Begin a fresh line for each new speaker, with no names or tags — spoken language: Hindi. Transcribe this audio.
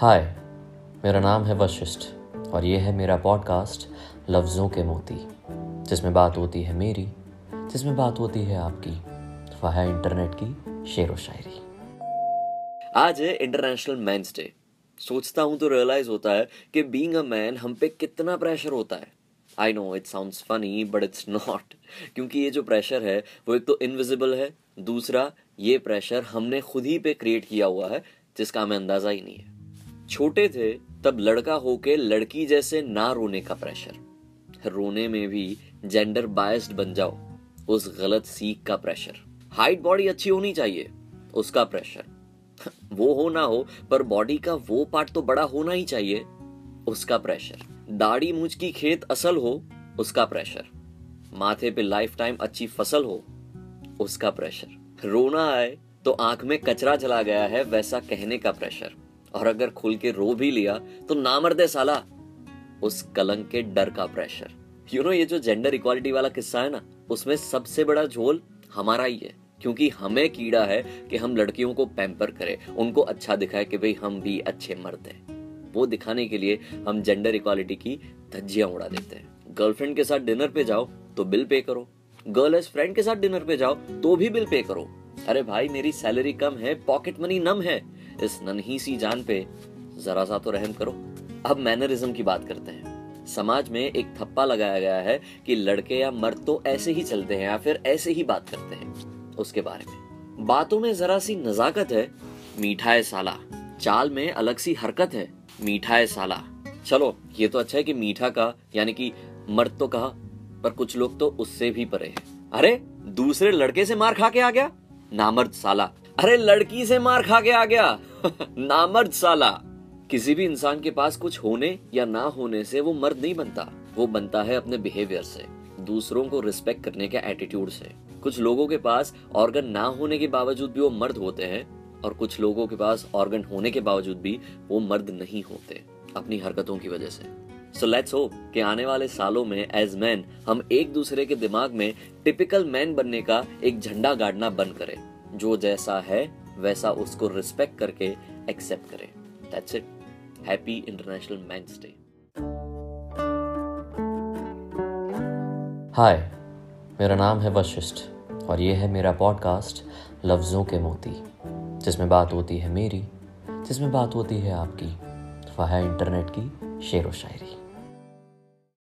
हाय मेरा नाम है वशिष्ठ और ये है मेरा पॉडकास्ट लफ्ज़ों के मोती, जिसमें बात होती है मेरी, जिसमें बात होती है आपकी। वह है इंटरनेट की शेर व शायरी।
आज है इंटरनेशनल मैंस डे सोचता हूँ तो रियलाइज़ होता है कि बीइंग अ मैन हम पे कितना प्रेशर होता है। I know it sounds funny but it's not क्योंकि ये जो प्रेशर है, वो एक तो इनविजिबल है। दूसरा, ये प्रेशर हमने खुद ही पे क्रिएट किया हुआ है, जिसका हमें अंदाज़ा ही नहीं है। छोटे थे, तब लड़का होके लड़की जैसे ना रोने का प्रेशर रोने में भी जेंडर बायस्ड बन जाओ, उस गलत सीख का प्रेशर हाइट बॉडी अच्छी होनी चाहिए, उसका प्रेशर वो हो ना हो, पर बॉडी का वो पार्ट तो बड़ा होना ही चाहिए, उसका प्रेशर दाढ़ी मूछ की खेत असल हो, उसका प्रेशर माथे पे लाइफ टाइम अच्छी फ़सल हो, उसका प्रेशर रोना आए तो आँख में कचरा चला गया है, वैसा कहने का प्रेशर और अगर खुल के रो भी लिया तो नामर्दे साला, उस कलंक के डर का प्रेशर यू नो ये जो जेंडर इक्वालिटी वाला किस्सा है ना, उसमें सबसे बड़ा झोल हमारा ही है, क्योंकि हमें कीड़ा है कि हम लड़कियों को पैम्पर करें, उनको अच्छा दिखाए कि भाई हम भी अच्छे मर्द हैं। वो दिखाने के लिए हम जेंडर इक्वालिटी की धज्जियाँ उड़ा देते हैं। गर्लफ्रेंड के साथ डिनर पे जाओ तो बिल पे करो। गर्ल एज फ्रेंड के साथ डिनर पे जाओ तो भी बिल पे करो। अरे भाई, मेरी सैलरी कम है पॉकेट मनी नम है। इस नन्ही सी जान पे जरा सा तो रहम करो। अब मैनरिज्म की बात करते हैं। समाज में एक थप्पा लगाया गया है कि लड़के या मर्द तो ऐसे ही चलते हैं या फिर ऐसे ही बात करते हैं। उसके बारे में। बातों में जरा सी नजाकत है। मीठा है साला। चाल में अलग सी हरकत है। मीठा है साला। चलो, ये तो अच्छा है कि मीठा का यानी कि मर्द तो कहा, पर कुछ लोग तो उससे भी परे हैं। अरे, दूसरे लड़के से मार खा के आ गया? नामर्द साला। अरे, लड़की से मार खा के आ गया। नामर्द साला। किसी भी इंसान के पास कुछ होने या ना होने से वो मर्द नहीं बनता। वो बनता है अपने बिहेवियर से, दूसरों को रिस्पेक्ट करने के एटीट्यूड से। कुछ लोगों के पास ऑर्गन ना होने के बावजूद भी वो मर्द होते हैं और कुछ लोगों के पास ऑर्गन होने के बावजूद भी वो मर्द नहीं होते, अपनी हरकतों की वजह से। सो लेट्स होप कि आने वाले सालों में एज मैन हम एक दूसरे के दिमाग में टिपिकल मैन बनने का एक झंडा गाड़ना बंद करें, जो जैसा है वैसा उसको रिस्पेक्ट करके एक्सेप्ट करें। That's it happy international men's day
hi मेरा नाम है वशिष्ठ और ये है मेरा पॉडकास्ट लफ्ज़ों के मोती, जिसमें बात होती है मेरी, जिसमें बात होती है आपकी। वह है इंटरनेट की शेर व शायरी